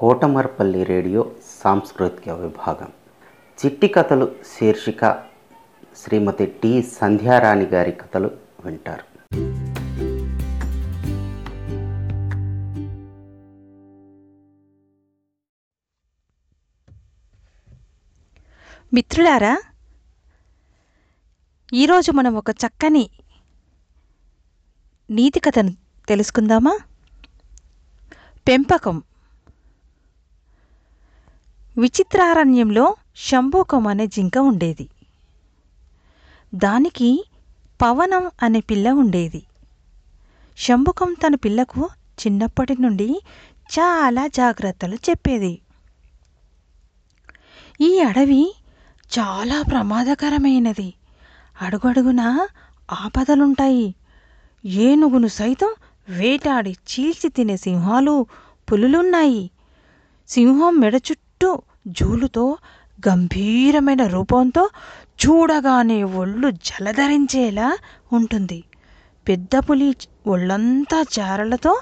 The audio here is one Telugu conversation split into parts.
కోటమర్పల్లి రేడియో సాంస్కృతిక విభాగం. చిట్టి కథలు శీర్షిక శ్రీమతి టి సంధ్యారాణి గారి కథలు వింటారు. మిత్రులారా ఈరోజు మనం ఒక చక్కని నీతి కథను తెలుసుకుందామా? పెంపకం విచిత్రారణ్యంలో శంభోకం అనే జింక ఉండేది. దానికి పవనం అనే పిల్ల ఉండేది. శంభుకం తన పిల్లకు చిన్నప్పటి నుండి చాలా జాగ్రత్తలు చెప్పేది. ఈ అడవి చాలా ప్రమాదకరమైనది. అడుగడుగున ఆపదలుంటాయి. ఏనుగును సైతం వేటాడి చీల్చి తినే సింహాలు పులులున్నాయి. సింహం మెడ చుట్టూ జూలుతో గంభీరమైన రూపంతో చూడగానే ఒళ్ళు జలధరించేలా ఉంటుంది. పెద్ద పులి ఒళ్ళంతా చారలతో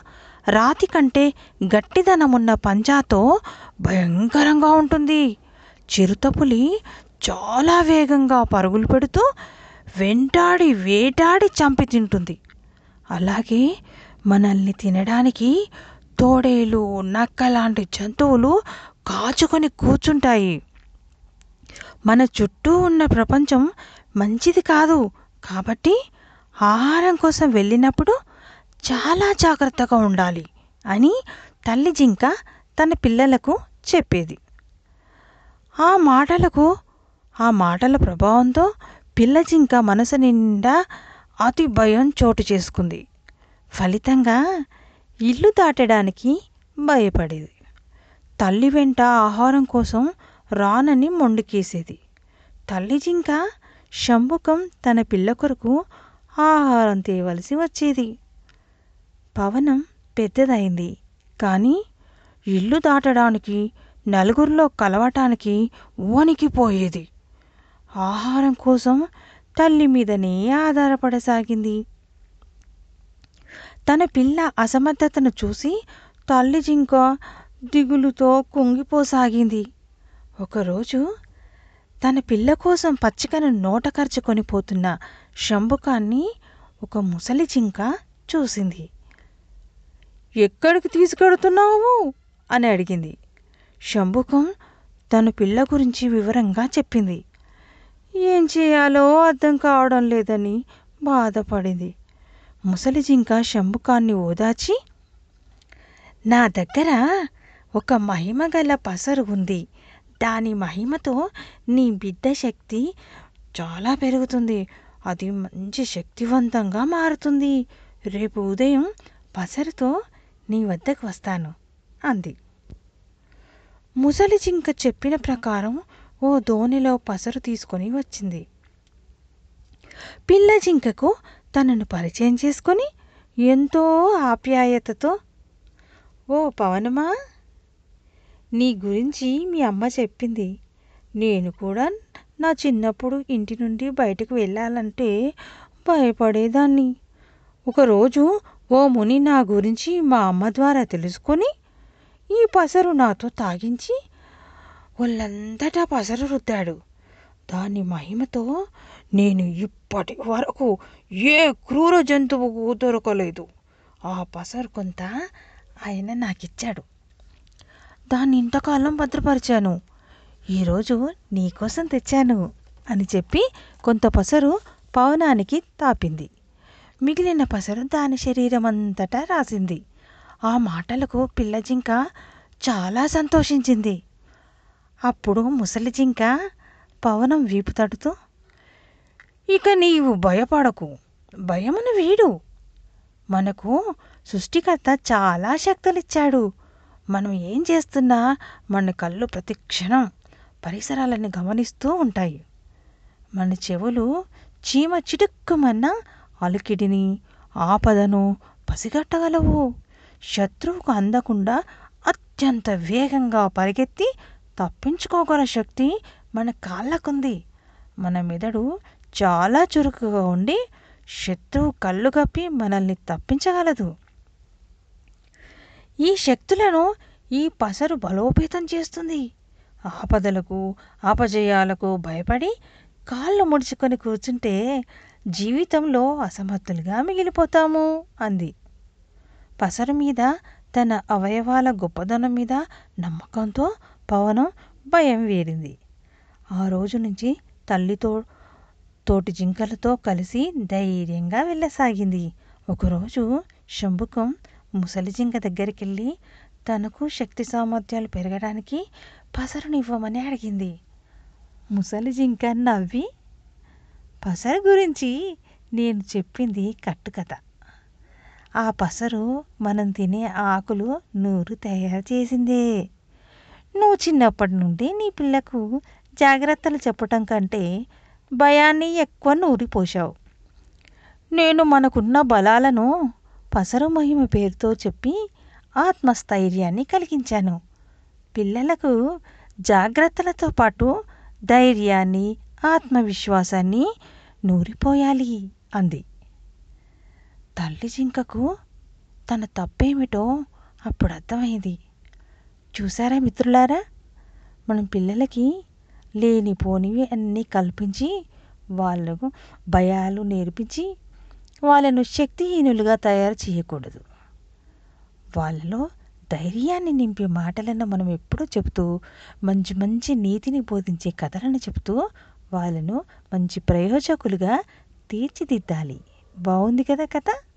రాతి కంటే గట్టిదనమున్న పంజాతో భయంకరంగా ఉంటుంది. చిరుతపులి చాలా వేగంగా పరుగులు పెడుతూ వెంటాడి వేటాడి చంపి తింటుంది. అలాగే మనల్ని తినడానికి తోడేలు నక్క లాంటి జంతువులు కాచుకొని కూర్చుంటాయి. మన చుట్టూ ఉన్న ప్రపంచం మంచిది కాదు. కాబట్టి ఆహారం కోసం వెళ్ళినప్పుడు చాలా జాగ్రత్తగా ఉండాలి అని తల్లి జింక తన పిల్లలకు చెప్పేది. ఆ మాటలకు ఆ మాటల ప్రభావంతో పిల్ల జింక మనసు నిండా అతి భయం చోటు చేసుకుంది. ఫలితంగా ఇల్లు దాటడానికి భయపడేది. తల్లి వెంట ఆహారం కోసం రానని మొండికేసేది. తల్లి జింక శంభుకం తన పిల్ల కొరకు ఆహారం తేవలసి వచ్చేది. పవనం పెద్దదైంది. కానీ ఇల్లు దాటడానికి నలుగురిలో కలవటానికి వణికిపోయేది ఆహారం కోసం తల్లి మీదనే ఆధారపడసాగింది. తన పిల్ల అసమర్థతను చూసి తల్లి జింక దిగులుతో కుంగిపోసాగింది. ఒకరోజు తన పిల్ల కోసం పచ్చికను నోట ఖర్చుకొని పోతున్న శంభుకాన్ని ఒక ముసలి జింక చూసింది. ఎక్కడికి తీసుకెడుతున్నావు? అని అడిగింది. శంభుకం తన పిల్ల గురించి వివరంగా చెప్పింది. ఏం చేయాలో అర్థం కావడం లేదని బాధపడింది. ముసలి జింక శంభుకాన్ని ఓదాచి నా దగ్గర ఒక మహిమ గల పసరు ఉంది. దాని మహిమతో నీ బిడ్డ శక్తి చాలా పెరుగుతుంది. అది మంచి శక్తివంతంగా మారుతుంది. రేపు ఉదయం పసరుతో నీ వద్దకు వస్తాను అంది. ముసలి జింక చెప్పిన ప్రకారం ఓ దోణిలో పసరు తీసుకొని వచ్చింది. పిల్ల జింకకు తనను పరిచయం చేసుకొని ఎంతో ఆప్యాయతతో ఓ పవనమా నీ గురించి మీ అమ్మ చెప్పింది. నేను కూడా నా చిన్నప్పుడు ఇంటి నుండి బయటకు వెళ్ళాలంటే భయపడేదాన్ని. ఒకరోజు ఓ ముని నా గురించి మా అమ్మ ద్వారా తెలుసుకొని ఈ పసరు నాతో తాగించి ఒళ్ళంతటా పసరు రుద్దాడు. దాని మహిమతో నేను ఇప్పటి వరకు ఏ క్రూర జంతువుకు దొరకలేదు. ఆ పసరు కొంత ఆయన నాకిచ్చాడు. దాన్ని ఇంతకాలం భద్రపరిచాను. ఈరోజు నీకోసం తెచ్చాను అని చెప్పి కొంత పసరు పవనానికి తాపింది. మిగిలిన పసరు దాని శరీరం అంతటా రాసింది. ఆ మాటలకు పిల్ల జింక చాలా సంతోషించింది. అప్పుడు ముసలి జింక పవనం వీపు తడుతూ ఇక నీవు భయపడకు. భయమును వీడు. మనకు సృష్టికర్త చాలా శక్తులిచ్చాడు. మనం ఏం చేస్తున్నా మన కళ్ళు ప్రతి క్షణం పరిసరాలని గమనిస్తూ ఉంటాయి. మన చెవులు చీమ చిటుక్కుమన్న అలికిడిని ఆపదను పసిగట్టగలవు. శత్రువుకు అందకుండా అత్యంత వేగంగా పరిగెత్తి తప్పించుకోగల శక్తి మన కాళ్ళకుంది. మన మెదడు చాలా చురుకుగా ఉండి శత్రువు కళ్ళు కప్పి మనల్ని తప్పించగలదు. ఈ శక్తులను ఈ పసరు బలోపేతం చేస్తుంది. ఆపదలకు అపజయాలకు భయపడి కాళ్ళు ముడుచుకొని కూర్చుంటే జీవితంలో అసమర్థులుగా మిగిలిపోతాము అంది. పసరు మీద తన అవయవాల గొప్పదనం మీద నమ్మకంతో పవనం భయం వేరింది. ఆ రోజు నుంచి తల్లితో తోటి జింకలతో కలిసి ధైర్యంగా వెళ్ళసాగింది. ఒకరోజు శంభుకం ముసలి జింక దగ్గరికి వెళ్ళి తనకు శక్తి సామర్థ్యాలు పెరగడానికి పసరునివ్వమని అడిగింది. ముసలి జింక నవ్వి పసరు గురించి నేను చెప్పింది కట్టుకథ ఆ పసరు మనం తినే ఆకులు నూరు తయారు చేసిందే. నువ్వు చిన్నప్పటి నుండి నీ పిల్లకు జాగ్రత్తలు చెప్పటం కంటే భయాన్ని ఎక్కువ నూరిపోశావు. నేను మనకున్న బలాలను పసరు మహిమ పేరుతో చెప్పి ఆత్మస్థైర్యాన్ని కలిగించాను. పిల్లలకు జాగ్రత్తలతో పాటు ధైర్యాన్ని ఆత్మవిశ్వాసాన్ని నూరిపోయాలి అంది. తల్లి జింకకు తన తప్పేమిటో అప్పుడు అర్థమైంది. చూసారా మిత్రులారా? మనం పిల్లలకి లేనిపోనివి అన్నీ కల్పించి వాళ్ళకు భయాలు నేర్పించి వాళ్ళను శక్తిహీనులుగా తయారు చేయకూడదు. వాళ్ళలో ధైర్యాన్ని నింపే మాటలను మనం ఎప్పుడూ చెబుతూ మంచి మంచి నీతిని బోధించే కథలను చెబుతూ వాళ్ళను మంచి ప్రయోజకులుగా తీర్చిదిద్దాలి. బాగుంది కదా కథ?